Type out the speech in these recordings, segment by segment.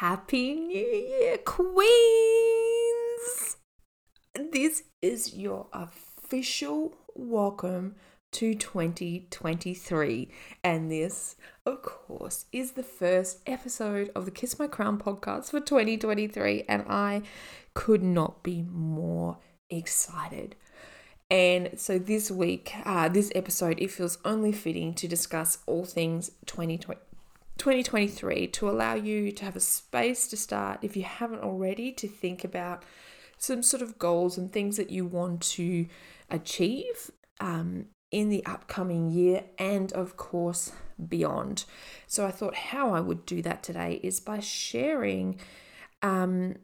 Happy New Year, Queens! This is your official welcome to 2023. And this, of course, is the first episode of the Kiss My Crown podcast for 2023. And I could not be more excited. And so this week, uh, this episode, it feels only fitting to discuss all things 2020. 2023 to allow you to have a space to start, if you haven't already, to think about some sort of goals and things that you want to achieve um, in the upcoming year and, of course, beyond. So, I thought how I would do that today is by sharing um,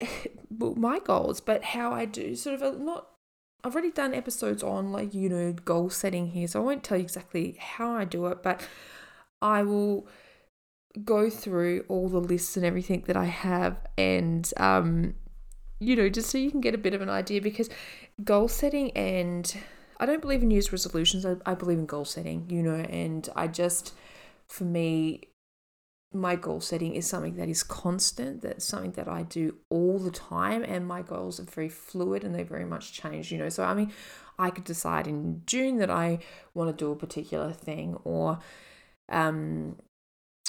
my goals, but how I do sort of a not I've already done episodes on like you know goal setting here, so I won't tell you exactly how I do it, but I will go through all the lists and everything that I have and um you know just so you can get a bit of an idea because goal setting and I don't believe in New Year's resolutions. I, I believe in goal setting you know and I just for me my goal setting is something that is constant that's something that I do all the time and my goals are very fluid and they very much change you know. So I mean I could decide in June that I want to do a particular thing or um,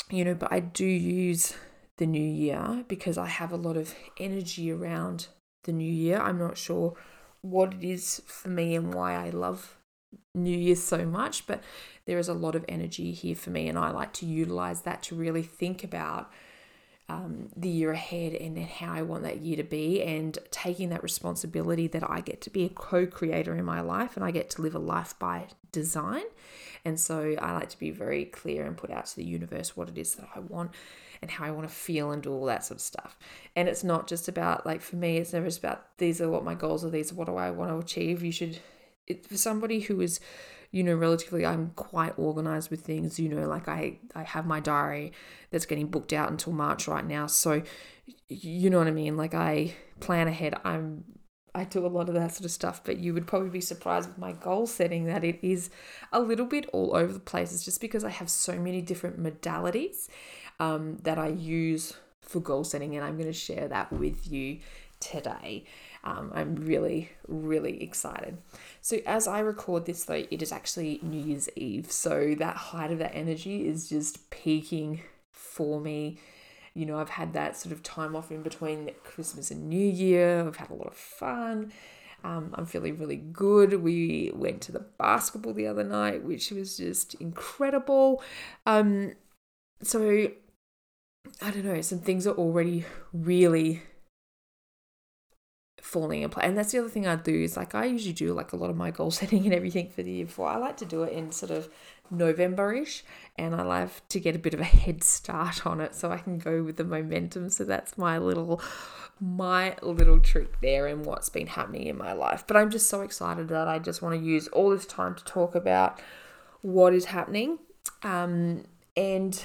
you know, but I do use the new year because I have a lot of energy around the new year. I'm not sure what it is for me and why I love New Year so much, but there is a lot of energy here for me, and I like to utilize that to really think about um, the year ahead and how I want that year to be, and taking that responsibility that I get to be a co creator in my life and I get to live a life by design. And so I like to be very clear and put out to the universe what it is that I want and how I want to feel and do all that sort of stuff. And it's not just about, like, for me, it's never just about these are what my goals are, these are what do I want to achieve. You should, it, for somebody who is, you know, relatively, I'm quite organized with things, you know, like I, I have my diary that's getting booked out until March right now. So, you know what I mean? Like, I plan ahead. I'm I do a lot of that sort of stuff, but you would probably be surprised with my goal setting that it is a little bit all over the place. It's just because I have so many different modalities um, that I use for goal setting, and I'm going to share that with you today. Um, I'm really, really excited. So, as I record this, though, it is actually New Year's Eve. So, that height of that energy is just peaking for me you know, I've had that sort of time off in between Christmas and New Year. I've had a lot of fun. Um, I'm feeling really good. We went to the basketball the other night, which was just incredible. Um, so I don't know, some things are already really falling in place. And that's the other thing I do is like I usually do like a lot of my goal setting and everything for the year before. I like to do it in sort of November-ish and I like to get a bit of a head start on it so I can go with the momentum. So that's my little my little trick there and what's been happening in my life. But I'm just so excited that I just want to use all this time to talk about what is happening. Um, and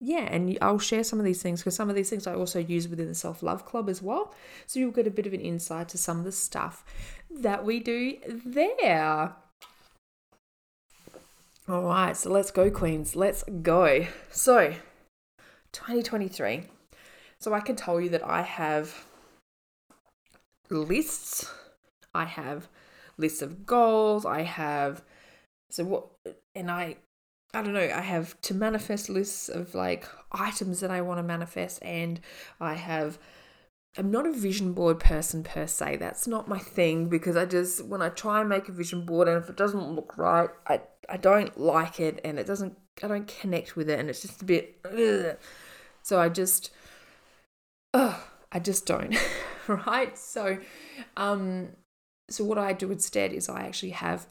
yeah, and I'll share some of these things because some of these things I also use within the Self Love Club as well. So you'll get a bit of an insight to some of the stuff that we do there. All right, so let's go, Queens. Let's go. So, 2023. So, I can tell you that I have lists, I have lists of goals, I have so what, and I I don't know, I have to manifest lists of like items that I want to manifest, and I have. I'm not a vision board person per se. That's not my thing because I just when I try and make a vision board and if it doesn't look right, I I don't like it and it doesn't I don't connect with it and it's just a bit ugh. so I just ugh, I just don't right so um so what I do instead is I actually have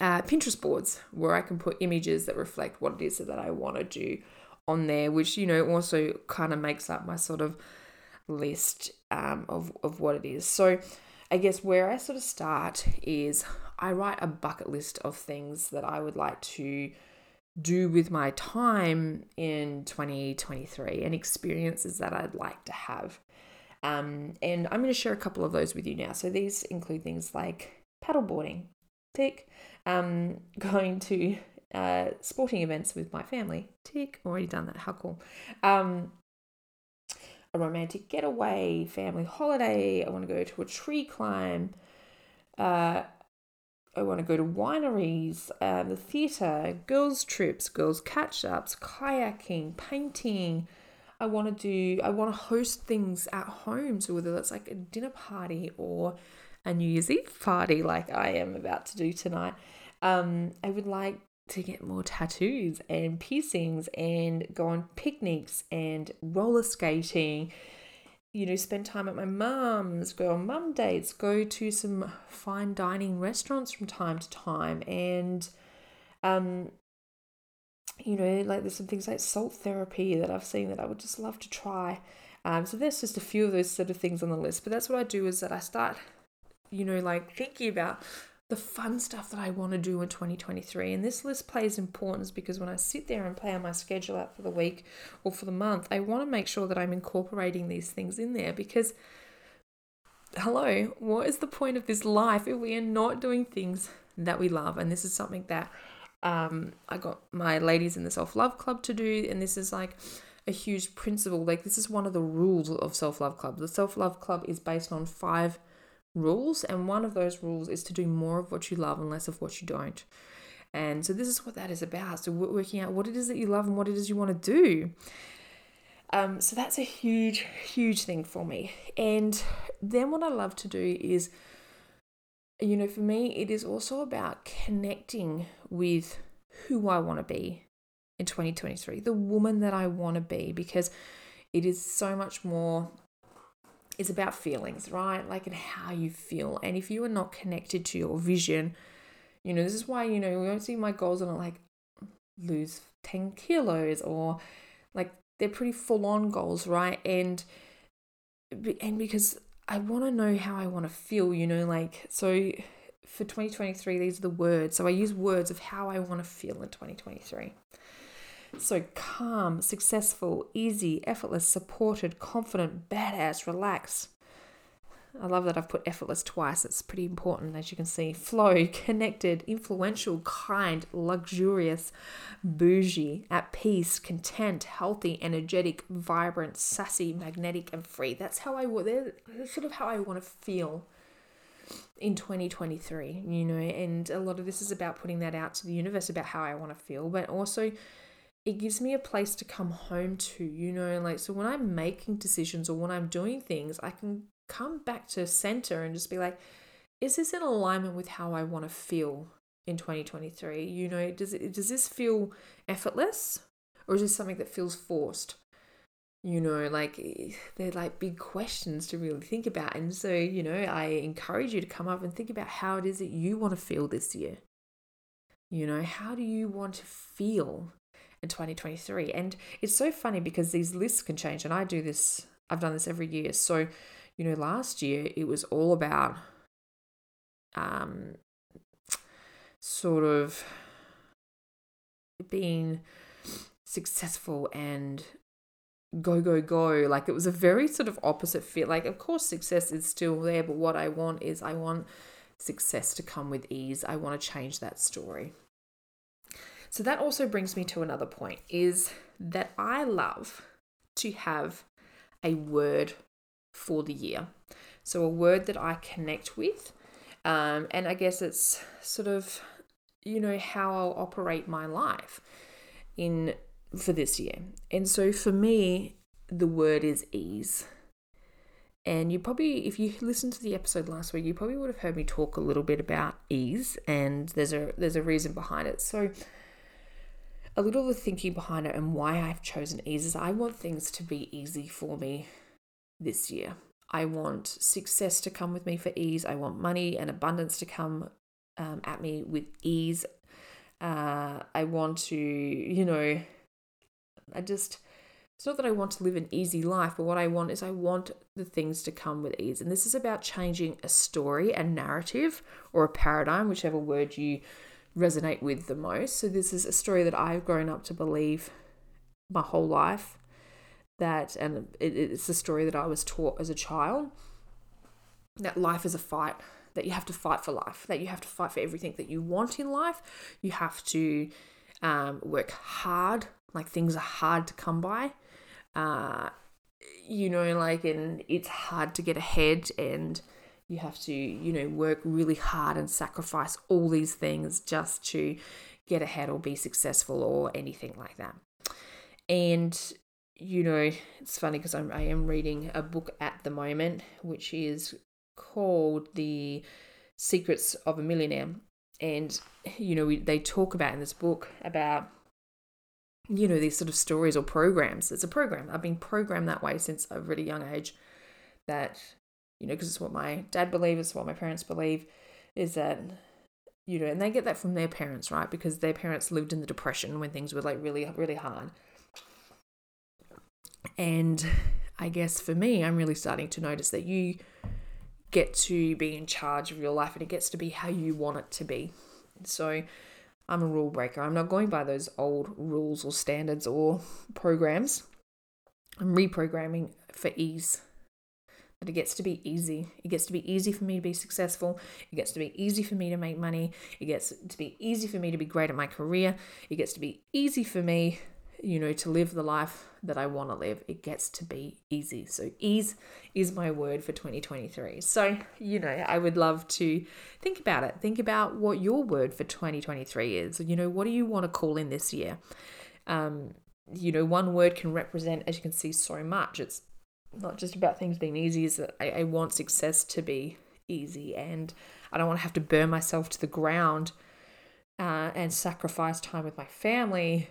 uh, Pinterest boards where I can put images that reflect what it is that I want to do on there, which, you know, also kind of makes up my sort of list um, of, of what it is. So, I guess where I sort of start is I write a bucket list of things that I would like to do with my time in 2023 and experiences that I'd like to have. Um, and I'm going to share a couple of those with you now. So these include things like paddleboarding, tick, um, going to uh, sporting events with my family, tick, already done that, how cool. Um, a romantic getaway, family holiday. I want to go to a tree climb. Uh, I want to go to wineries, um, the theatre, girls' trips, girls' catch ups, kayaking, painting. I want to do, I want to host things at home. So whether that's like a dinner party or a New Year's Eve party, like I am about to do tonight, um, I would like to get more tattoos and piercings and go on picnics and roller skating you know, spend time at my mum's, go on mum dates, go to some fine dining restaurants from time to time, and um, you know, like there's some things like salt therapy that I've seen that I would just love to try. Um, so there's just a few of those sort of things on the list. But that's what I do is that I start, you know, like thinking about the fun stuff that I want to do in 2023. And this list plays importance because when I sit there and plan my schedule out for the week or for the month, I want to make sure that I'm incorporating these things in there because, hello, what is the point of this life if we are not doing things that we love? And this is something that um, I got my ladies in the self love club to do. And this is like, a huge principle. Like, this is one of the rules of Self Love Club. The Self Love Club is based on five rules, and one of those rules is to do more of what you love and less of what you don't. And so this is what that is about. So working out what it is that you love and what it is you want to do. Um, so that's a huge, huge thing for me. And then what I love to do is, you know, for me, it is also about connecting with who I want to be in 2023, the woman that I want to be, because it is so much more is about feelings, right? Like, and how you feel. And if you are not connected to your vision, you know, this is why, you know, we don't see my goals and like lose 10 kilos or like they're pretty full on goals, right? And, and because I want to know how I want to feel, you know, like, so for 2023, these are the words. So I use words of how I want to feel in 2023. So calm, successful, easy, effortless, supported, confident, badass, relaxed. I love that I've put effortless twice. It's pretty important, as you can see. Flow, connected, influential, kind, luxurious, bougie, at peace, content, healthy, energetic, vibrant, sassy, magnetic, and free. That's how I. That's sort of how I want to feel in 2023. You know, and a lot of this is about putting that out to the universe about how I want to feel, but also it gives me a place to come home to, you know, like so when I'm making decisions or when I'm doing things, I can come back to center and just be like, is this in alignment with how I want to feel in 2023? You know, does it does this feel effortless or is this something that feels forced? You know, like eh, they're like big questions to really think about. And so, you know, I encourage you to come up and think about how it is that you want to feel this year. You know, how do you want to feel in 2023. And it's so funny because these lists can change. And I do this, I've done this every year. So, you know, last year it was all about um, sort of being successful and go go go like it was a very sort of opposite fit like of course success is still there but what i want is i want success to come with ease i want to change that story so that also brings me to another point is that I love to have a word for the year. So a word that I connect with. Um, and I guess it's sort of, you know, how I'll operate my life in for this year. And so for me, the word is ease. And you probably, if you listened to the episode last week, you probably would have heard me talk a little bit about ease, and there's a there's a reason behind it. So a little of the thinking behind it and why I've chosen ease is I want things to be easy for me this year. I want success to come with me for ease. I want money and abundance to come um, at me with ease. Uh, I want to, you know, I just it's not that I want to live an easy life, but what I want is I want the things to come with ease. And this is about changing a story, a narrative, or a paradigm, whichever word you resonate with the most. So, this is a story that I've grown up to believe my whole life. That, and it, it's a story that I was taught as a child that life is a fight, that you have to fight for life, that you have to fight for everything that you want in life. You have to um, work hard, like things are hard to come by uh, you know, like, and it's hard to get ahead and you have to, you know, work really hard and sacrifice all these things just to get ahead or be successful or anything like that. And, you know, it's funny because I'm, I am reading a book at the moment, which is called The Secrets of a Millionaire. And, you know, we, they talk about in this book about you know, these sort of stories or programs. It's a program. I've been programmed that way since a really young age that, you know, because it's what my dad believes, it's what my parents believe, is that, you know, and they get that from their parents, right? Because their parents lived in the depression when things were like really, really hard. And I guess for me, I'm really starting to notice that you get to be in charge of your life and it gets to be how you want it to be. So, I'm a rule breaker. I'm not going by those old rules or standards or programs. I'm reprogramming for ease. That it gets to be easy. It gets to be easy for me to be successful. It gets to be easy for me to make money. It gets to be easy for me to be great at my career. It gets to be easy for me you know, to live the life that I want to live, it gets to be easy. So, ease is my word for 2023. So, you know, I would love to think about it. Think about what your word for 2023 is. You know, what do you want to call in this year? Um, you know, one word can represent, as you can see, so much. It's not just about things being easy, is that I, I want success to be easy and I don't want to have to burn myself to the ground uh, and sacrifice time with my family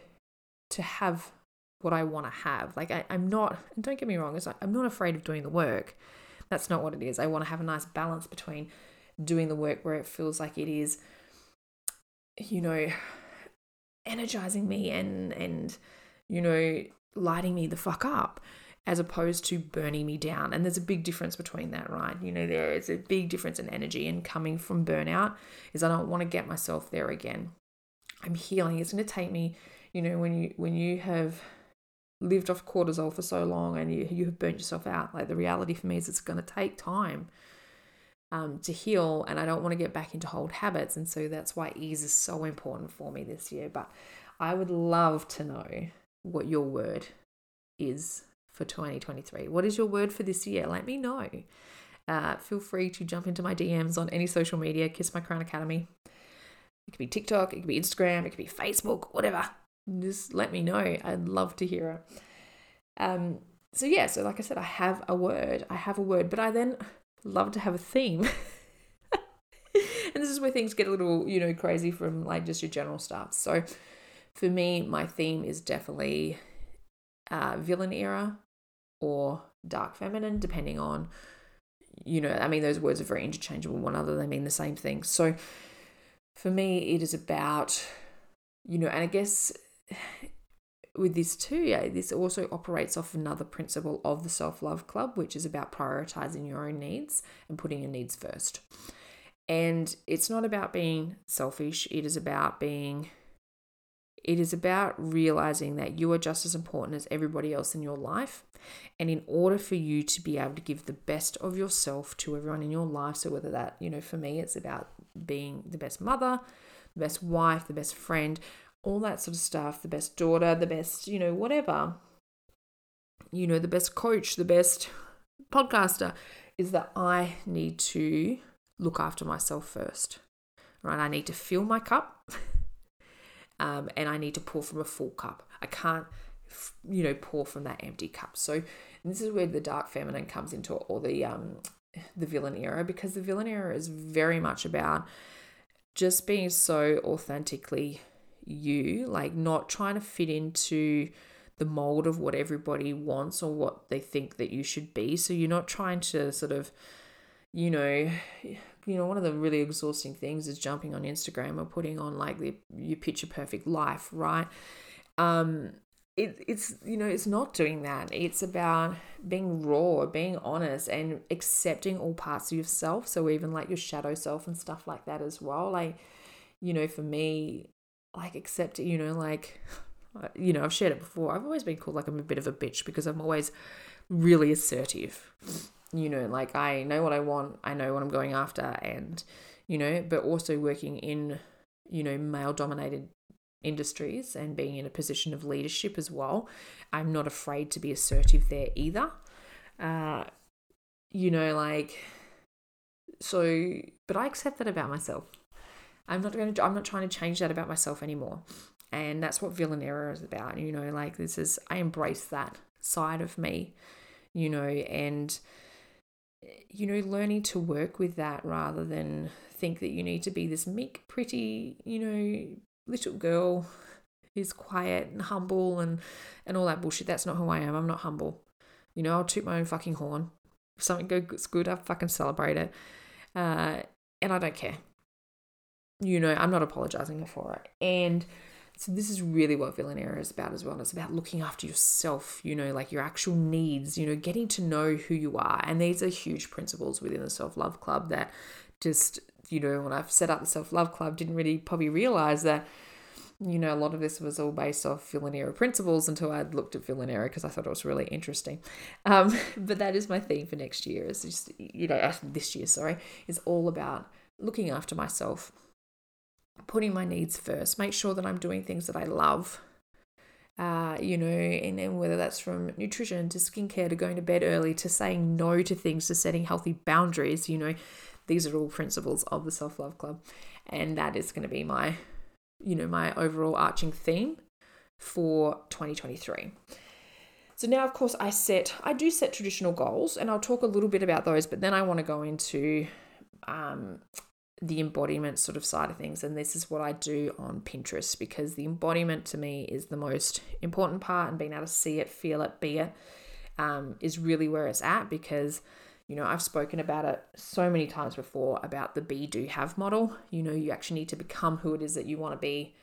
to have what I want to have. Like I, am not, don't get me wrong, like, I'm not afraid of doing the work. That's not what it is. I want to have a nice balance between doing the work where it feels like it is, you know, energizing me and and you know lighting me the fuck up as opposed to burning me down. And there's a big difference between that, right? You know, there is a big difference in energy and coming from burnout is I don't want to get myself there again. I'm healing. It's going to take me you know when you when you have lived off cortisol for so long and you, you have burnt yourself out like the reality for me is it's going to take time um, to heal and i don't want to get back into old habits and so that's why ease is so important for me this year but i would love to know what your word is for 2023 what is your word for this year let me know uh, feel free to jump into my dms on any social media kiss my crown academy it could be tiktok it could be instagram it could be facebook whatever just let me know. I'd love to hear it. Um, so yeah, so like I said, I have a word. I have a word, but I then love to have a theme. and this is where things get a little, you know, crazy from like just your general stuff. So for me, my theme is definitely uh, villain era or dark feminine, depending on, you know, I mean, those words are very interchangeable. One other, they mean the same thing. So for me, it is about, you know, and I guess with this too, yeah, this also operates off another principle of the self love club, which is about prioritizing your own needs and putting your needs first. And it's not about being selfish, it is about being, it is about realizing that you are just as important as everybody else in your life. And in order for you to be able to give the best of yourself to everyone in your life, so whether that, you know, for me, it's about being the best mother, the best wife, the best friend, all that sort of stuff, the best daughter, the best, you know, whatever, you know, the best coach, the best podcaster, is that I need to look after myself first, right? I need to fill my cup um, and I need to pour from a full cup. I can't, you know, pour from that empty cup. So this is where the dark feminine comes into it, or the um, the villain era because the villain era is very much about just being so authentically you, like not trying to fit into the mold of what everybody wants or what they think that you should be. So you're not trying to sort of, you know, you know, one of the really exhausting things is jumping on Instagram or putting on like the your picture perfect life, right? Um, it, it's you know it's not doing that. It's about being raw being honest and accepting all parts of yourself. So even like your shadow self and stuff like that as well. Like you know for me like accept you know like you know i've shared it before. I've always been called like i'm a bit of a bitch because i'm always really assertive you know like i know what i want i know what i'm going after and you know but also working in you know male dominated industries and being in a position of leadership as well. I'm not afraid to be assertive there either. Uh, you know, like, so, but I accept that about myself. I'm not going to, I'm not trying to change that about myself anymore. And that's what villain Villanera is about. You know, like, this is, I embrace that side of me, you know, and, you know, learning to work with that rather than think that you need to be this meek, pretty, you know, little girl who's quiet and humble and and all that bullshit. That's not who I am. I'm not humble. You know, I'll toot my own fucking horn. If something goes good, I fucking celebrate it. Uh, and I don't care. You know, I'm not apologizing for it. And so this is really what villain era is about as well. It's about looking after yourself, you know, like your actual needs, you know, getting to know who you are. And these are huge principles within the self-love club that just you know, when I've set up the self love club, didn't really probably realize that, you know, a lot of this was all based off villain era principles until I'd looked at villain era because I thought it was really interesting. Um, but that is my theme for next year. Is just, you know, this year, sorry, is all about looking after myself, putting my needs first, make sure that I'm doing things that I love. Uh, you know, and then whether that's from nutrition to skincare to going to bed early to saying no to things to setting healthy boundaries, you know, these are all principles of the Self Love Club. And that is going to be my, you know, my overall arching theme for 2023. So now, of course, I set, I do set traditional goals, and I'll talk a little bit about those, but then I want to go into um, the embodiment sort of side of things. And this is what I do on Pinterest because the embodiment to me is the most important part, and being able to see it, feel it, be it um, is really where it's at because you know, I've spoken about it so many times before about the be, do, have model. You know, you actually need to become who it is that you want to be,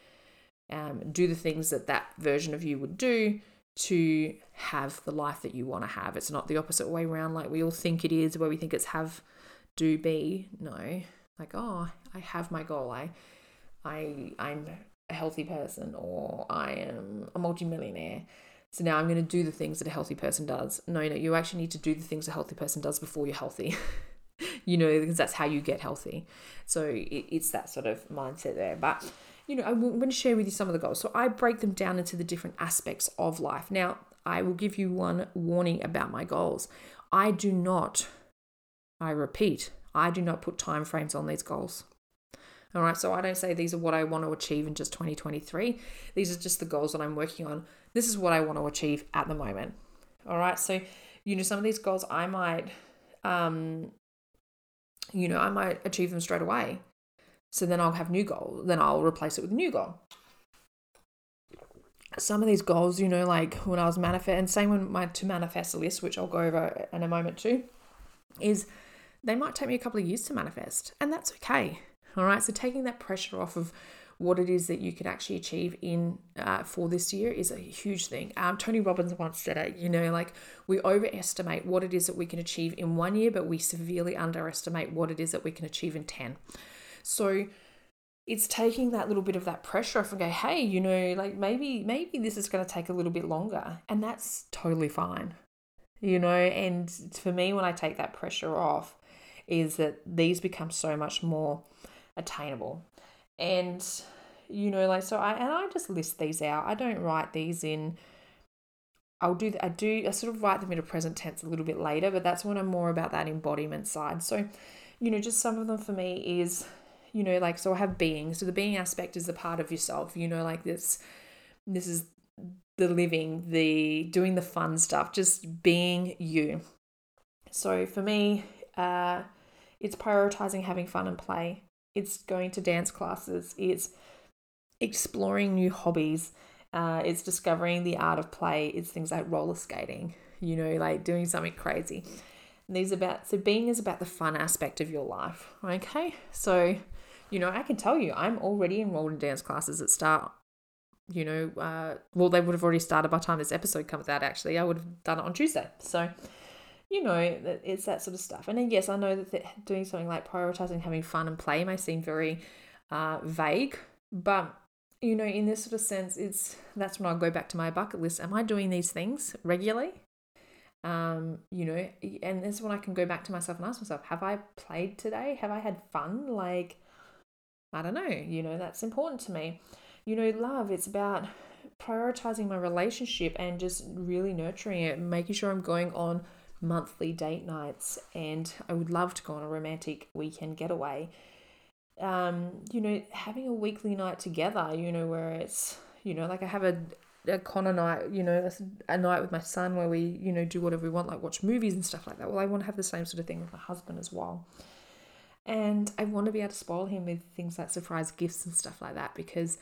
um, do the things that that version of you would do to have the life that you want to have. It's not the opposite way around like we all think it is, where we think it's have, do, be. No, like, oh, I have my goal. I, I, I'm a healthy person or I am a multimillionaire so now I'm going to do the things that a healthy person does. No, no, you actually need to do the things a healthy person does before you're healthy. you know, because that's how you get healthy. So it, it's that sort of mindset there. But, you know, I'm going to share with you some of the goals. So I break them down into the different aspects of life. Now, I will give you one warning about my goals. I do not, I repeat, I do not put time frames on these goals. All right, so I don't say these are what I want to achieve in just 2023. These are just the goals that I'm working on this is what I want to achieve at the moment. All right. So, you know, some of these goals I might, um, you know, I might achieve them straight away. So then I'll have new goals. Then I'll replace it with a new goal. Some of these goals, you know, like when I was manifest, and same with my to manifest list, which I'll go over in a moment too, is they might take me a couple of years to manifest, and that's okay. All right. So taking that pressure off of what it is that you could actually achieve in uh, for this year is a huge thing. Um, Tony Robbins once said it, you know, like we overestimate what it is that we can achieve in one year, but we severely underestimate what it is that we can achieve in 10. So it's taking that little bit of that pressure off and go, hey, you know, like maybe, maybe this is going to take a little bit longer. And that's totally fine, you know. And for me, when I take that pressure off, is that these become so much more attainable. And you know like so i and i just list these out. I don't write these in i'll do i do i sort of write them in a present tense a little bit later but that's when i'm more about that embodiment side. So you know just some of them for me is you know like so i have being. So the being aspect is a part of yourself you know like this this is the living the doing the fun stuff just being you. So for me uh it's prioritizing having fun and play it's going to dance classes, it's exploring new hobbies, uh, it's discovering the art of play, it's things like roller skating, you know, like doing something crazy. And these about so being is about the fun aspect of your life. Okay. So, you know, I can tell you I'm already enrolled in dance classes that start you know, uh, well, they would have already started by the time this episode comes out, actually. I would have done it on Tuesday. So, you know, it's that sort of stuff. And yes, I know that doing something like prioritizing having fun and play may seem very uh, vague, but you know, in this sort of sense, it's that's when I go back to my bucket list. Am I doing these things regularly? Um, you know, and this is when I can go back to myself and ask myself, have I played today? Have I had fun? Like, I don't know, you know, that's important to me. You know, love, it's about prioritizing my relationship and just really nurturing it, making sure I'm going on monthly date nights. And I would love to go on a romantic weekend getaway um, you know, having a weekly night together, you know, where it's, you know, like I have a, a Connor night, you know, a night with my son where we, you know, do whatever we want, like watch movies and stuff like that. Well, I want to have the same sort of thing with my husband as well. And I want to be able to spoil him with things like surprise gifts and stuff like that because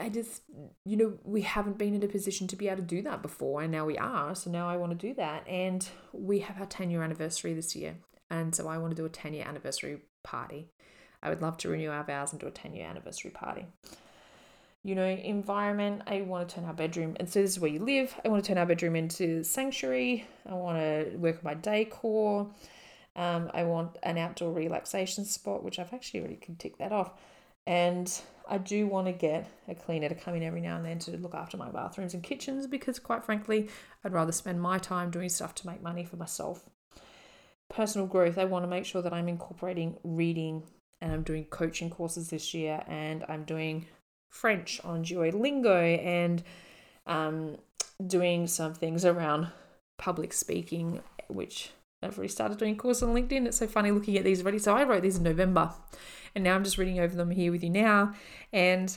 I just, you know, we haven't been in a position to be able to do that before, and now we are. So now I want to do that. And we have our 10 year anniversary this year. And so I want to do a 10 year anniversary party. I would love to renew our vows and do a 10 year anniversary party. You know, environment, I want to turn our bedroom, and so this is where you live. I want to turn our bedroom into sanctuary. I want to work on my decor. Um, I want an outdoor relaxation spot, which I've actually already can tick that off. And I do want to get a cleaner to come in every now and then to look after my bathrooms and kitchens because, quite frankly, I'd rather spend my time doing stuff to make money for myself. Personal growth, I want to make sure that I'm incorporating reading and I'm doing coaching courses this year, and I'm doing French on Duolingo, and um, doing some things around public speaking, which I've already started doing course on LinkedIn. It's so funny looking at these already. So I wrote these in November, and now I'm just reading over them here with you now, and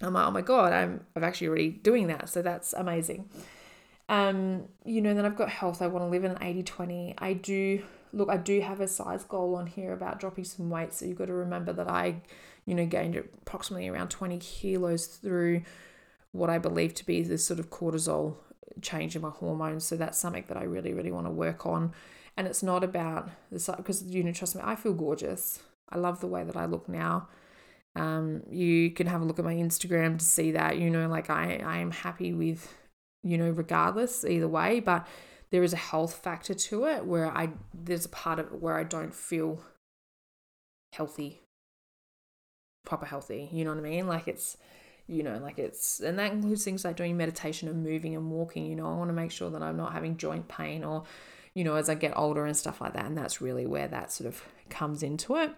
I'm like, oh my god, I'm I've actually already doing that. So that's amazing. Um, you know, then I've got health. I want to live in an 80-20. I do look, I do have a size goal on here about dropping some weight. So you've got to remember that I, you know, gained approximately around 20 kilos through what I believe to be this sort of cortisol change in my hormones. So that's something that I really, really want to work on. And it's not about the because you know, trust me, I feel gorgeous. I love the way that I look now. Um, you can have a look at my Instagram to see that, you know, like I, I am happy with, you know, regardless either way. But there is a health factor to it where I there's a part of it where I don't feel healthy, proper healthy. You know what I mean? Like it's you know, like it's, and that includes things like doing meditation and moving and walking. You know, I want to make sure that I'm not having joint pain or, you know, as I get older and stuff like that. And that's really where that sort of comes into it.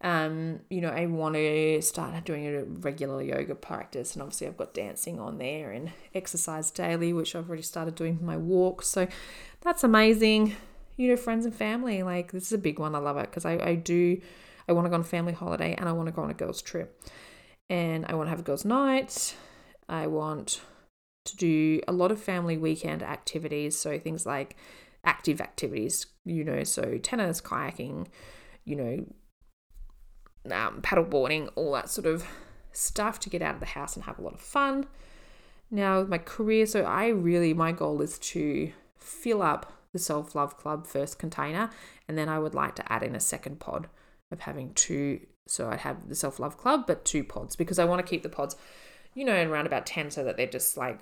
Um, you know, I want to start doing a regular yoga practice, and obviously I've got dancing on there and exercise daily, which I've already started doing my walk. So that's amazing. You know, friends and family, like this is a big one. I love it because I, I do, I want to go on a family holiday and I want to go on a girls' trip, and I want to have a girls' night. I want to do a lot of family weekend activities, so things like active activities, you know, so tennis, kayaking, you know, um, paddleboarding, all that sort of stuff to get out of the house and have a lot of fun. Now, my career, so I really, my goal is to fill up the Self Love Club first container, and then I would like to add in a second pod of having two. So I'd have the Self Love Club, but two pods because I want to keep the pods, you know, in around about 10 so that they're just like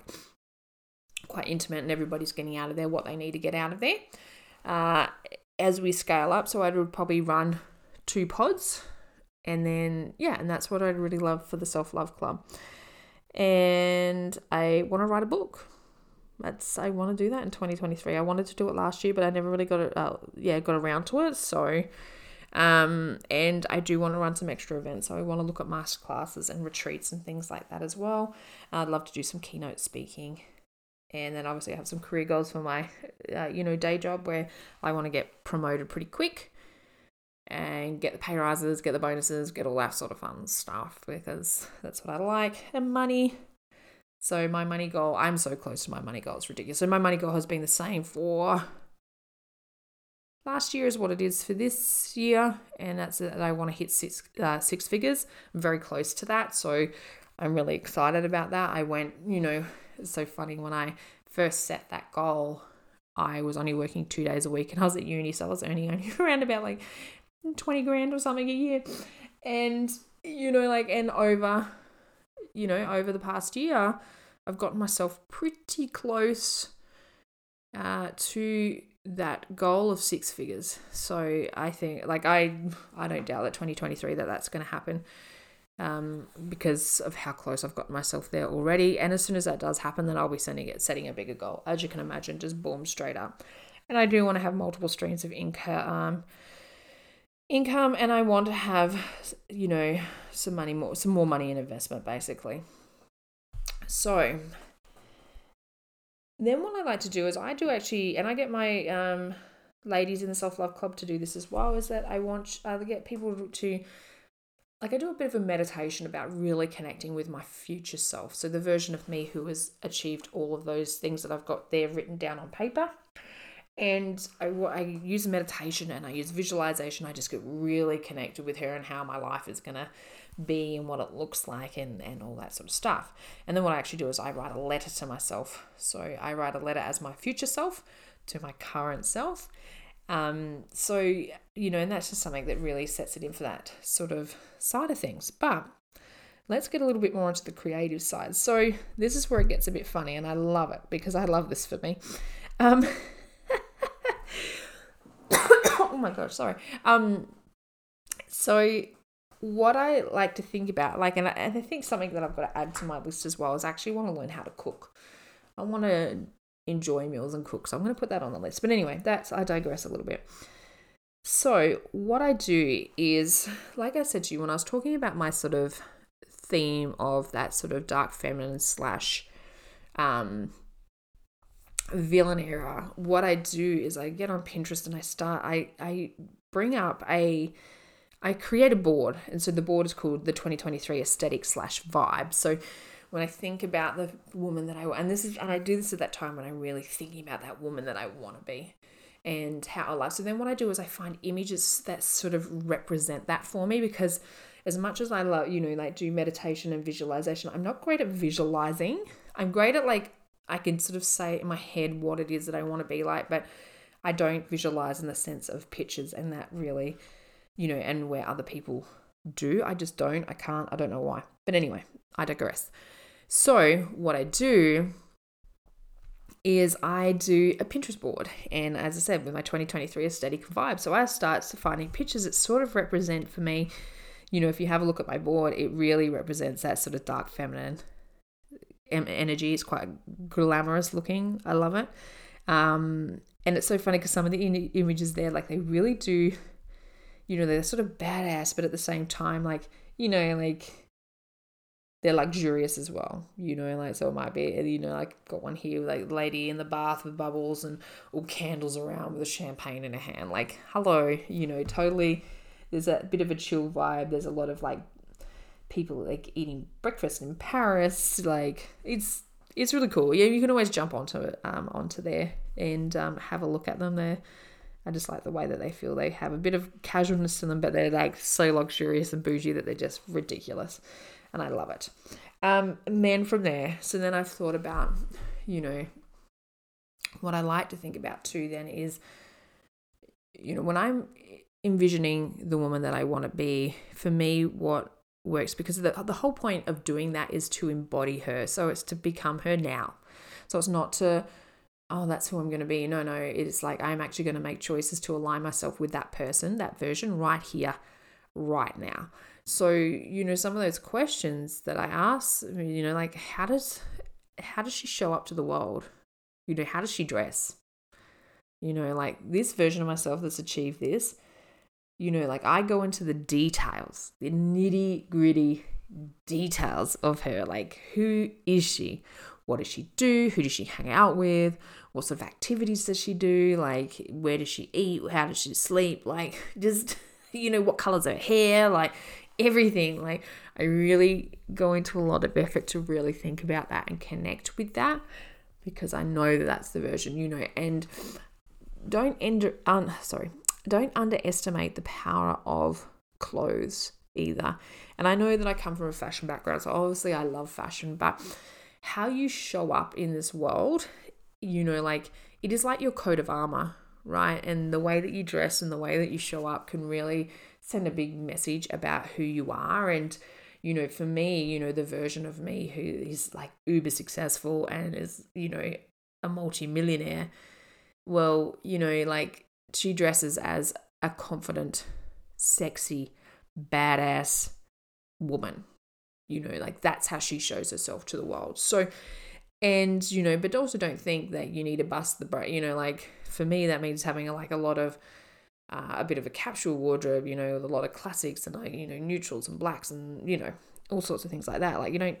quite intimate and everybody's getting out of there what they need to get out of there. Uh, as we scale up, so I would probably run two pods and then, yeah, and that's what I'd really love for the Self Love Club. And I want to write a book. That's I want to do that in 2023. I wanted to do it last year, but I never really got it. Uh, yeah, got around to it. So, um, and I do want to run some extra events. So I want to look at master classes and retreats and things like that as well. I'd love to do some keynote speaking, and then obviously I have some career goals for my, uh, you know, day job where I want to get promoted pretty quick and get the pay rises, get the bonuses, get all that sort of fun stuff because that's what I like. And money. So my money goal, I'm so close to my money goal, it's ridiculous. So my money goal has been the same for last year is what it is for this year, and that's that I want to hit six uh, six figures. I'm very close to that, so I'm really excited about that. I went, you know, it's so funny when I first set that goal. I was only working two days a week and I was at uni, so I was earning only around about like 20 grand or something a year. And, you know, like, and over, you know, over the past year, I've gotten myself pretty close uh, to that goal of six figures. So I think, like, I I don't doubt that 2023 that that's going to happen um, because of how close I've got myself there already. And as soon as that does happen, then I'll be sending it, setting a bigger goal. As you can imagine, just boom straight up. And I do want to have multiple streams of income. Um, income and I want to have you know some money more some more money in investment basically. So then what I like to do is I do actually and I get my um ladies in the self love club to do this as well is that I want I get people to like I do a bit of a meditation about really connecting with my future self. So the version of me who has achieved all of those things that I've got there written down on paper. And I, I use meditation and I use visualization. I just get really connected with her and how my life is going to be and what it looks like and, and all that sort of stuff. And then what I actually do is I write a letter to myself. So I write a letter as my future self to my current self. Um, so, you know, and that's just something that really sets it in for that sort of side of things. But let's get a little bit more into the creative side. So, this is where it gets a bit funny, and I love it because I love this for me. Um, oh my gosh, sorry. Um, so what I like to think about, like, and I, and I think something that I've got to add to my list as well is I actually want to learn how to cook. I want to enjoy meals and cook. So I'm going to put that on the list. But anyway, that's I digress a little bit. So, what I do is, like I said to you when I was talking about my sort of theme of that sort of dark feminine slash um, villain era, what I do is I get on Pinterest and I start, I, I bring up a, I create a board. And so the board is called the 2023 aesthetic slash vibe. So, when I think about the woman that I and this is and I do this at that time when I'm really thinking about that woman that I want to be and how I love. So then what I do is I find images that sort of represent that for me because as much as I love, you know, like do meditation and visualization, I'm not great at visualizing. I'm great at like I can sort of say in my head what it is that I want to be like, but I don't visualize in the sense of pictures and that really, you know, and where other people do. I just don't. I can't. I don't know why. But anyway, I digress. So, what I do is I do a Pinterest board. And as I said, with my 2023 aesthetic vibe. So I start finding pictures that sort of represent for me, you know, if you have a look at my board, it really represents that sort of dark feminine energy. It's quite glamorous looking. I love it. Um, and it's so funny because some of the images there, like they really do, you know, they're sort of badass, but at the same time, like, you know, like they're luxurious as well, you know, like so it might be, you know, like got one here, like lady in the bath with bubbles and all candles around with a champagne in her hand. Like, hello, you know, totally. There's a bit of a chill vibe. There's a lot of like people like eating breakfast in Paris. Like, it's it's really cool. Yeah, you can always jump onto it, um, onto there and um, have a look at them. There, I just like the way that they feel. They have a bit of casualness to them, but they're like so luxurious and bougie that they're just ridiculous and I love it. Um, and then from there, so then I've thought about, you know, what I like to think about too. Then is, you know, when I'm envisioning the woman that I want to be, for me, what works because the the whole point of doing that is to embody her. So it's to become her now. So it's not to oh, that's who I'm going to be. No, no, it's like I'm actually going to make choices to align myself with that person, that version right here, right now. So, you know, some of those questions that I ask, you know, like how does how does she show up to the world? You know, how does she dress? You know, like this version of myself that's achieved this, you know, like I go into the details, the nitty gritty details of her. Like, who is she? What does she do? Who does she hang out with? What sort of activities does she do? Like, where does she eat? How does she sleep? Like, just, you know, what color's her hair? Like, everything. Like, I really go into a lot of effort to really think about that and connect with that because I know that that's the version, you know, and don't end, un, sorry, don't underestimate the power of clothes either. And I know that I come from a fashion background, so obviously I love fashion, but how you show up in this world, you know, like it is like your coat of armor, right? And the way that you dress and the way that you show up can really send a big message about who you are and you know, for me, you know, the version of me who is like uber successful and is, you know, a multi-millionaire, well, you know, like she dresses as a confident, sexy, badass woman. You know, like that's how she shows herself to the world. So, and you know, but also don't think that you need to bust the brain. You know, like for me, that means having like a lot of uh, a bit of a capsule wardrobe. You know, a lot of classics and like you know neutrals and blacks and you know all sorts of things like that. Like you know,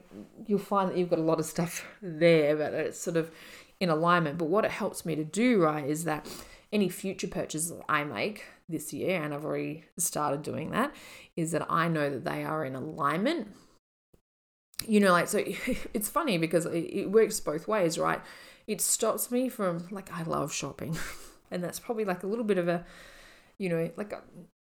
you'll find that you've got a lot of stuff there, but it's sort of in alignment. But what it helps me to do, right, is that any future purchases I make this year, and I've already started doing that, is that I know that they are in alignment. You know, like, so it's funny because it works both ways, right? It stops me from, like, I love shopping. and that's probably like a little bit of a, you know, like, a,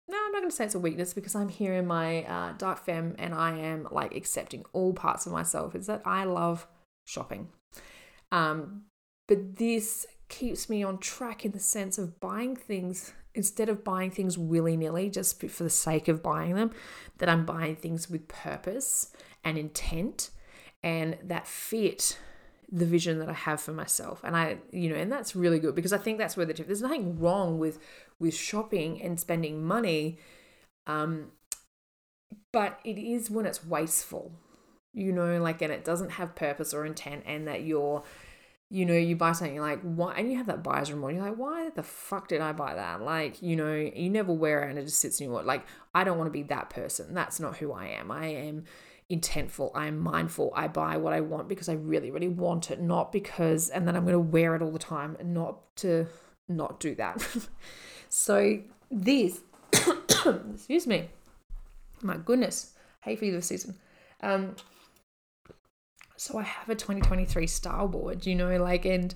no, I'm not going to say it's a weakness because I'm here in my uh, dark femme and I am like accepting all parts of myself. Is that I love shopping. Um, but this keeps me on track in the sense of buying things instead of buying things willy nilly just for the sake of buying them, that I'm buying things with purpose and intent and that fit the vision that I have for myself. And I, you know, and that's really good because I think that's where the tip. there's nothing wrong with with shopping and spending money. Um, but it is when it's wasteful, you know, like, and it doesn't have purpose or intent, and that you're you know, you buy something like why, and you have that buyer's remorse. You're like, why the fuck did I buy that? Like, you know, you never wear it and it just sits in your like. I don't want to be that person. That's not who I am. I am intentful. I am mindful. I buy what I want because I really, really want it, not because, and then I'm going to wear it all the time, and not to not do that. so this, excuse me, my goodness, hay fever season. Um, so I have a 2023 style board, you know, like, and,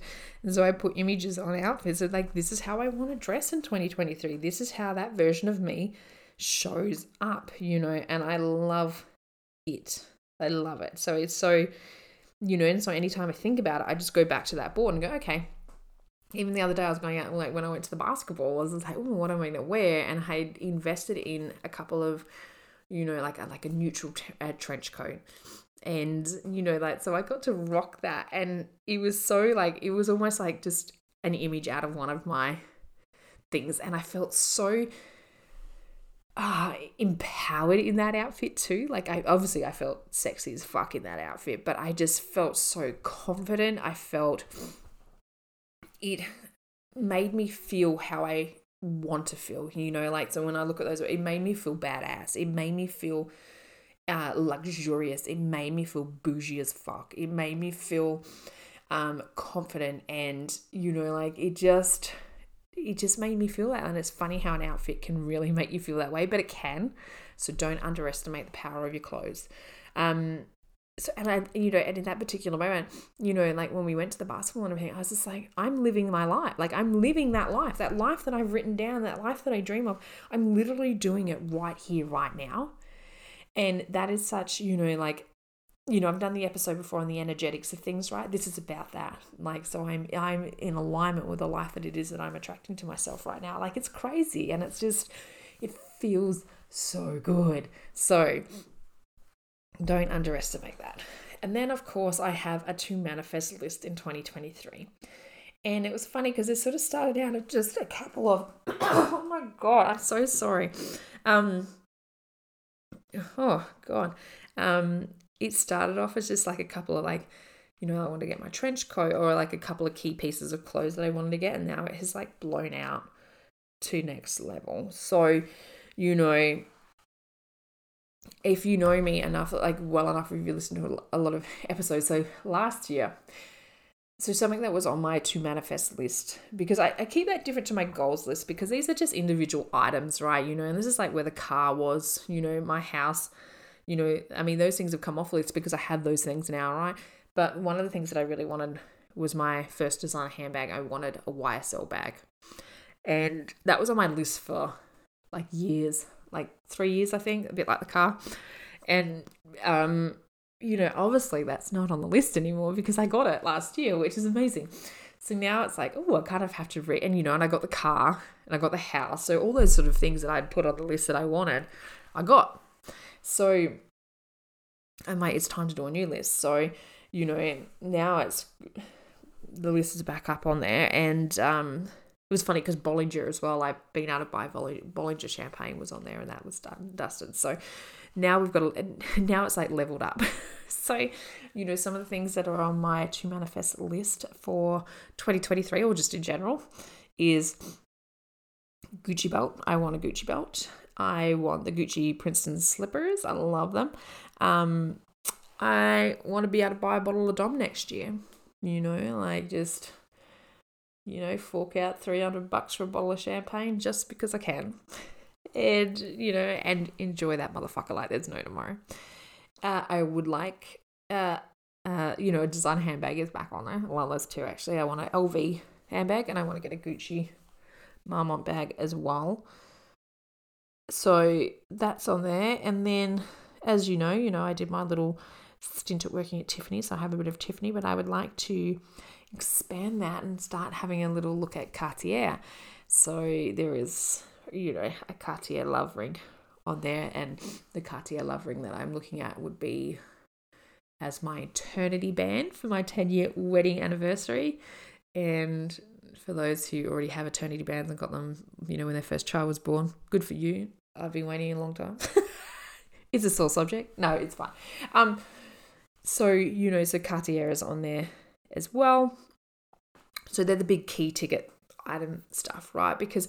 so I put images on outfits. So like, this is how I want to dress in 2023. This is how that version of me shows up, you know, and I love it. I love it. So it's so, you know, and so anytime I think about it, I just go back to that board and go, okay. Even the other day, I was going out, like when I went to the basketball, I was like, oh, what am I going to wear? And I invested in a couple of, you know, like a, like a neutral t- a trench coat and you know like so i got to rock that and it was so like it was almost like just an image out of one of my things and i felt so uh, empowered in that outfit too like i obviously i felt sexy as fuck in that outfit but i just felt so confident i felt it made me feel how i want to feel you know like so when i look at those it made me feel badass it made me feel uh, luxurious. It made me feel bougie as fuck. It made me feel um, confident, and you know, like it just it just made me feel that. And it's funny how an outfit can really make you feel that way, but it can. So don't underestimate the power of your clothes. Um, so and I, you know, and in that particular moment, you know, like when we went to the basketball and everything, I was just like, I'm living my life. Like I'm living that life, that life that I've written down, that life that I dream of. I'm literally doing it right here, right now. And that is such, you know, like you know, I've done the episode before on the energetics of things, right? This is about that. Like, so I'm I'm in alignment with the life that it is that I'm attracting to myself right now. Like, it's crazy, and it's just, it feels so good. So, don't underestimate that. And then, of course, I have a to manifest list in 2023. And it was funny because it sort of started out of just a couple of, oh my God, I'm so sorry. Um, oh god um it started off as just like a couple of like you know i want to get my trench coat or like a couple of key pieces of clothes that i wanted to get and now it has like blown out to next level. So you know if you know me enough like well enough if you listen to a lot of episodes so last year so something that was on my to manifest list because I, I keep that different to my goals list because these are just individual items right you know and this is like where the car was you know my house you know i mean those things have come off list because i have those things now right but one of the things that i really wanted was my first designer handbag i wanted a ysl bag and that was on my list for like years like three years i think a bit like the car and um you know, obviously that's not on the list anymore because I got it last year, which is amazing. So now it's like, oh, I kind of have to read, and you know, and I got the car and I got the house. So all those sort of things that I'd put on the list that I wanted, I got. So I'm like, it's time to do a new list. So, you know, now it's the list is back up on there. And um, it was funny because Bollinger as well, like being able to buy Bollinger champagne was on there and that was done, dusted. So now we've got, a, now it's like leveled up. so, you know, some of the things that are on my to manifest list for 2023 or just in general is Gucci belt. I want a Gucci belt. I want the Gucci Princeton slippers. I love them. Um, I want to be able to buy a bottle of Dom next year. You know, like just, you know, fork out 300 bucks for a bottle of champagne just because I can. And, you know, and enjoy that motherfucker like there's no tomorrow. Uh, I would like, uh, uh, you know, a designer handbag is back on there. Well, there's two actually. I want an LV handbag and I want to get a Gucci Marmont bag as well. So that's on there. And then, as you know, you know, I did my little stint at working at Tiffany, so I have a bit of Tiffany, but I would like to expand that and start having a little look at Cartier. So there is, you know, a Cartier love ring on there, and the Cartier love ring that I'm looking at would be as my eternity band for my 10 year wedding anniversary. And for those who already have eternity bands and got them, you know, when their first child was born. Good for you. I've been waiting a long time. it's a sore subject. No, it's fine. Um, so you know, so Cartier is on there as well. So they're the big key ticket item stuff, right? Because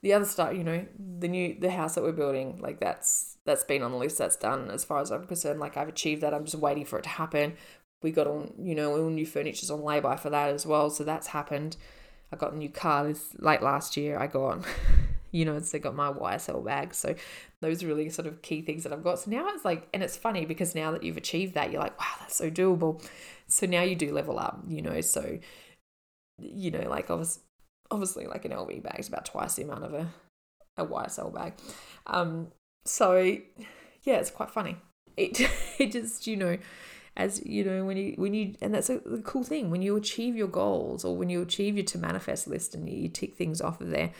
the other stuff, you know, the new the house that we're building, like that's that's been on the list. That's done as far as I'm concerned. Like I've achieved that. I'm just waiting for it to happen. We got on, you know, all new furniture's on lay-by for that as well. So that's happened. I got a new car this late last year. I got, you know, so I got my YSL bag. So those are really sort of key things that I've got. So now it's like, and it's funny because now that you've achieved that, you're like, wow, that's so doable. So now you do level up, you know. So, you know, like obviously, obviously like an LV bag is about twice the amount of a, a YSL bag. Um, so yeah, it's quite funny. It it just, you know, as you know when you when you and that's a cool thing. When you achieve your goals or when you achieve your to manifest list and you tick things off of there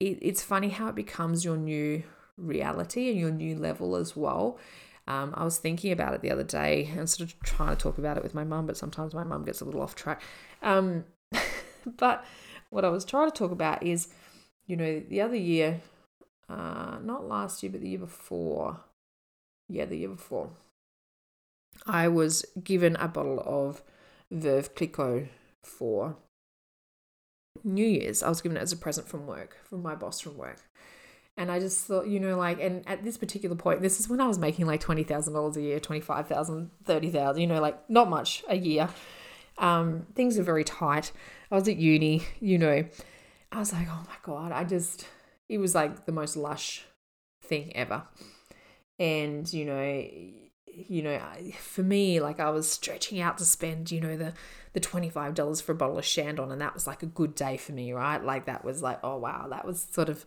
it, it's funny how it becomes your new reality and your new level as well. Um, I was thinking about it the other day and sort of trying to talk about it with my mum, but sometimes my mum gets a little off track. Um, but what I was trying to talk about is, you know, the other year, uh, not last year, but the year before, yeah, the year before, I was given a bottle of Veuve Clicquot for New Year's. I was given it as a present from work, from my boss from work. And I just thought, you know, like, and at this particular point, this is when I was making like $20,000 a year, 25,000, 30,000, you know, like not much a year. Um, things are very tight. I was at uni, you know, I was like, oh my God, I just, it was like the most lush thing ever. And, you know, you know, for me, like I was stretching out to spend, you know, the the twenty five dollars for a bottle of Chandon, and that was like a good day for me, right? Like that was like, oh wow, that was sort of,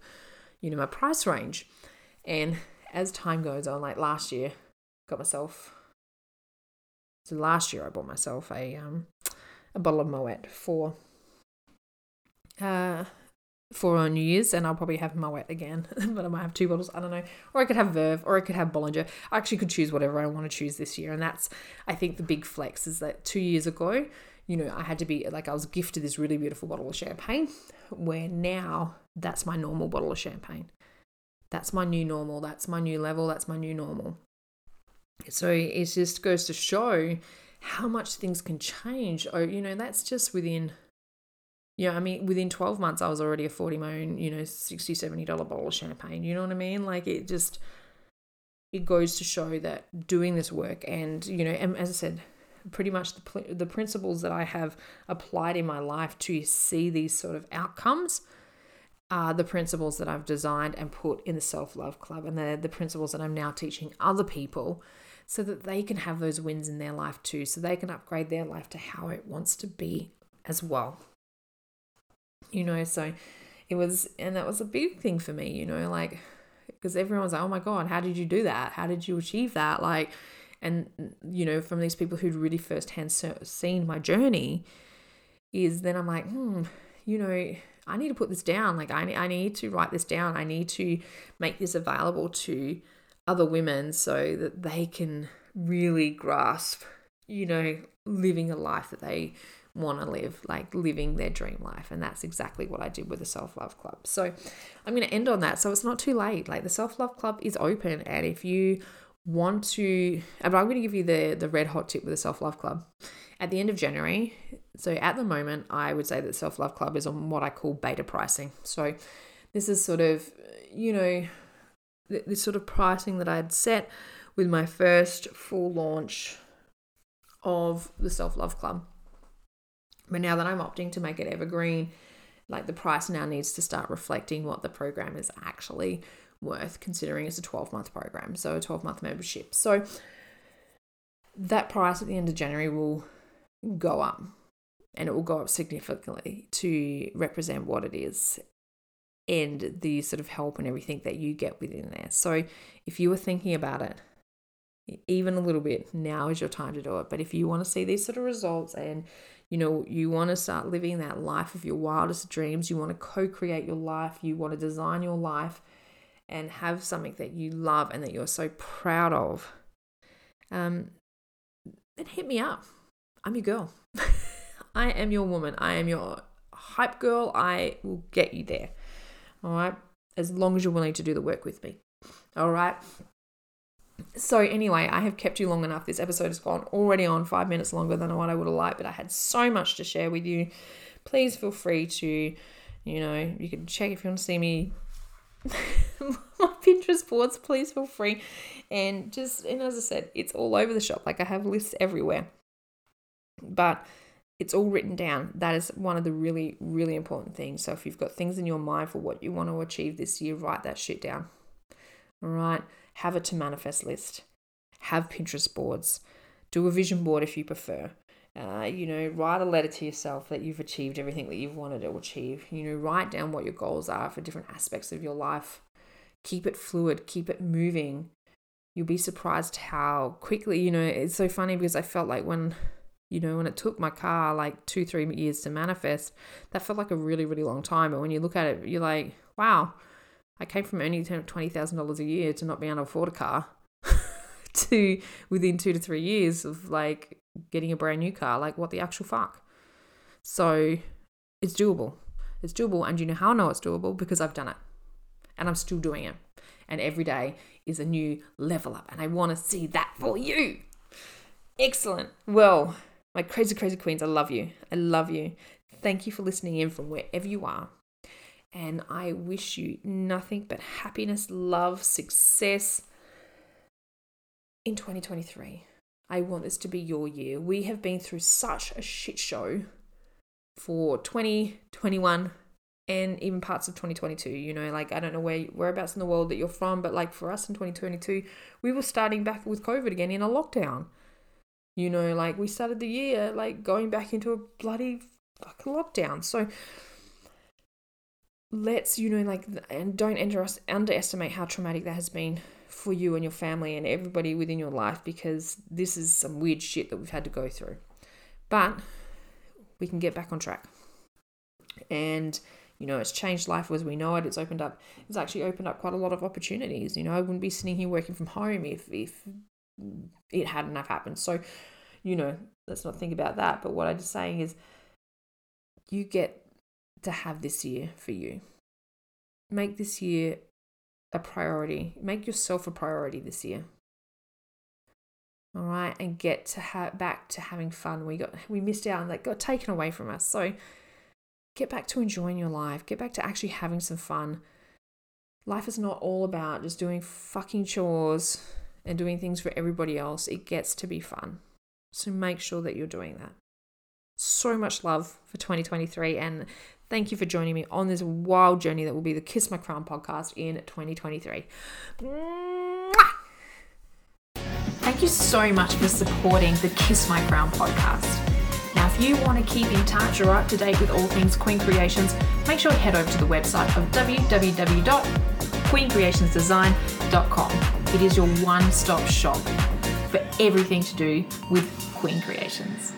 you know, my price range. And as time goes on, like last year, got myself. So last year, I bought myself a um a bottle of Moet for uh for New Year's, and I'll probably have my Moet again, but I might have two bottles. I don't know, or I could have Veuve, or I could have Bollinger. I actually could choose whatever I want to choose this year, and that's I think the big flex is that two years ago, you know, I had to be like I was gifted this really beautiful bottle of champagne, where now that's my normal bottle of champagne. That's my new normal. That's my new level. That's my new normal. So it just goes to show how much things can change. Oh, you know, that's just within yeah, I mean, within 12 months, I was already affording my own, you know, 60 $70 bottle of champagne. You know what I mean? Like, it just, it goes to show that doing this work and, you know, and as I said, pretty much the, the principles that I have applied in my life to see these sort of outcomes are the principles that I've designed and put in the Self Love Club. And they're the principles that I'm now teaching other people so that they can have those wins in their life too, so they can upgrade their life to how it wants to be as well you know, so it was, and that was a big thing for me, you know, like, because everyone's like, oh my God, how did you do that? How did you achieve that? Like, and, you know, from these people who'd really firsthand seen my journey, is then I'm like, hmm, you know, I need to put this down. Like, I, I need to write this down. I need to make this available to other women so that they can really grasp, you know, living a life that they want to live, like living their dream life. And that's exactly what I did with the Self Love Club. So I'm going to end on that. So it's not too late. Like the Self Love Club is open. And if you want to, uh, but I'm going to give you the, the red hot tip with the Self Love Club. At the end of January, so at the moment, I would say that Self Love Club is on what I call beta pricing. So this is sort of, you know, this sort of pricing that I had set with my first full launch of the Self Love Club. But now that I'm opting to make it evergreen, like the price now needs to start reflecting what the program is actually worth, considering it's a 12 month program, so a 12 month membership. So that price at the end of January will go up and it will go up significantly to represent what it is and the sort of help and everything that you get within there. So if you were thinking about it, even a little bit, now is your time to do it. But if you want to see these sort of results and you know, you want to start living that life of your wildest dreams, you want to co create your life, you want to design your life and have something that you love and that you're so proud of, um, then hit me up. I'm your girl. I am your woman. I am your hype girl. I will get you there. All right. As long as you're willing to do the work with me. All right. So, anyway, I have kept you long enough. This episode has gone already on five minutes longer than what I would have liked, but I had so much to share with you. Please feel free to, you know, you can check if you want to see me. my Pinterest boards, please feel free. And just, and as I said, it's all over the shop. Like I have lists everywhere. But it's all written down. That is one of the really, really important things. So if you've got things in your mind for what you want to achieve this year, write that shit down. All right have a to manifest list, have Pinterest boards, do a vision board if you prefer. Uh, you know, write a letter to yourself that you've achieved everything that you've wanted to achieve. You know, write down what your goals are for different aspects of your life. Keep it fluid, keep it moving. You'll be surprised how quickly, you know, it's so funny because I felt like when, you know, when it took my car like two, three years to manifest, that felt like a really, really long time. But when you look at it, you're like, wow, I came from earning $20,000 a year to not being able to afford a car to within two to three years of like getting a brand new car. Like, what the actual fuck? So it's doable. It's doable. And you know how I know it's doable? Because I've done it and I'm still doing it. And every day is a new level up. And I want to see that for you. Excellent. Well, my crazy, crazy queens, I love you. I love you. Thank you for listening in from wherever you are. And I wish you nothing but happiness, love, success in 2023. I want this to be your year. We have been through such a shit show for 2021 and even parts of 2022 you know like i don't know where whereabouts in the world that you're from but like for us in 2022 we were starting back with covid again in a lockdown you know like we started the year like going back into a bloody fucking lockdown so let's you know like and don't under, underestimate how traumatic that has been for you and your family and everybody within your life because this is some weird shit that we've had to go through. But we can get back on track. And you know it's changed life as we know it. It's opened up it's actually opened up quite a lot of opportunities. You know i wouldn't be sitting here working from home if if it hadn't have happened. So you know let's not think about that. But what i'm just saying is you get to have this year for you. Make this year a priority. Make yourself a priority this year. All right, and get to have back to having fun. We got we missed out and that got taken away from us. So get back to enjoying your life. Get back to actually having some fun. Life is not all about just doing fucking chores and doing things for everybody else. It gets to be fun. So make sure that you're doing that. So much love for 2023 and Thank you for joining me on this wild journey that will be the Kiss My Crown podcast in 2023. Thank you so much for supporting the Kiss My Crown podcast. Now, if you want to keep in touch or up to date with all things Queen Creations, make sure you head over to the website of www.queencreationsdesign.com. It is your one stop shop for everything to do with Queen Creations.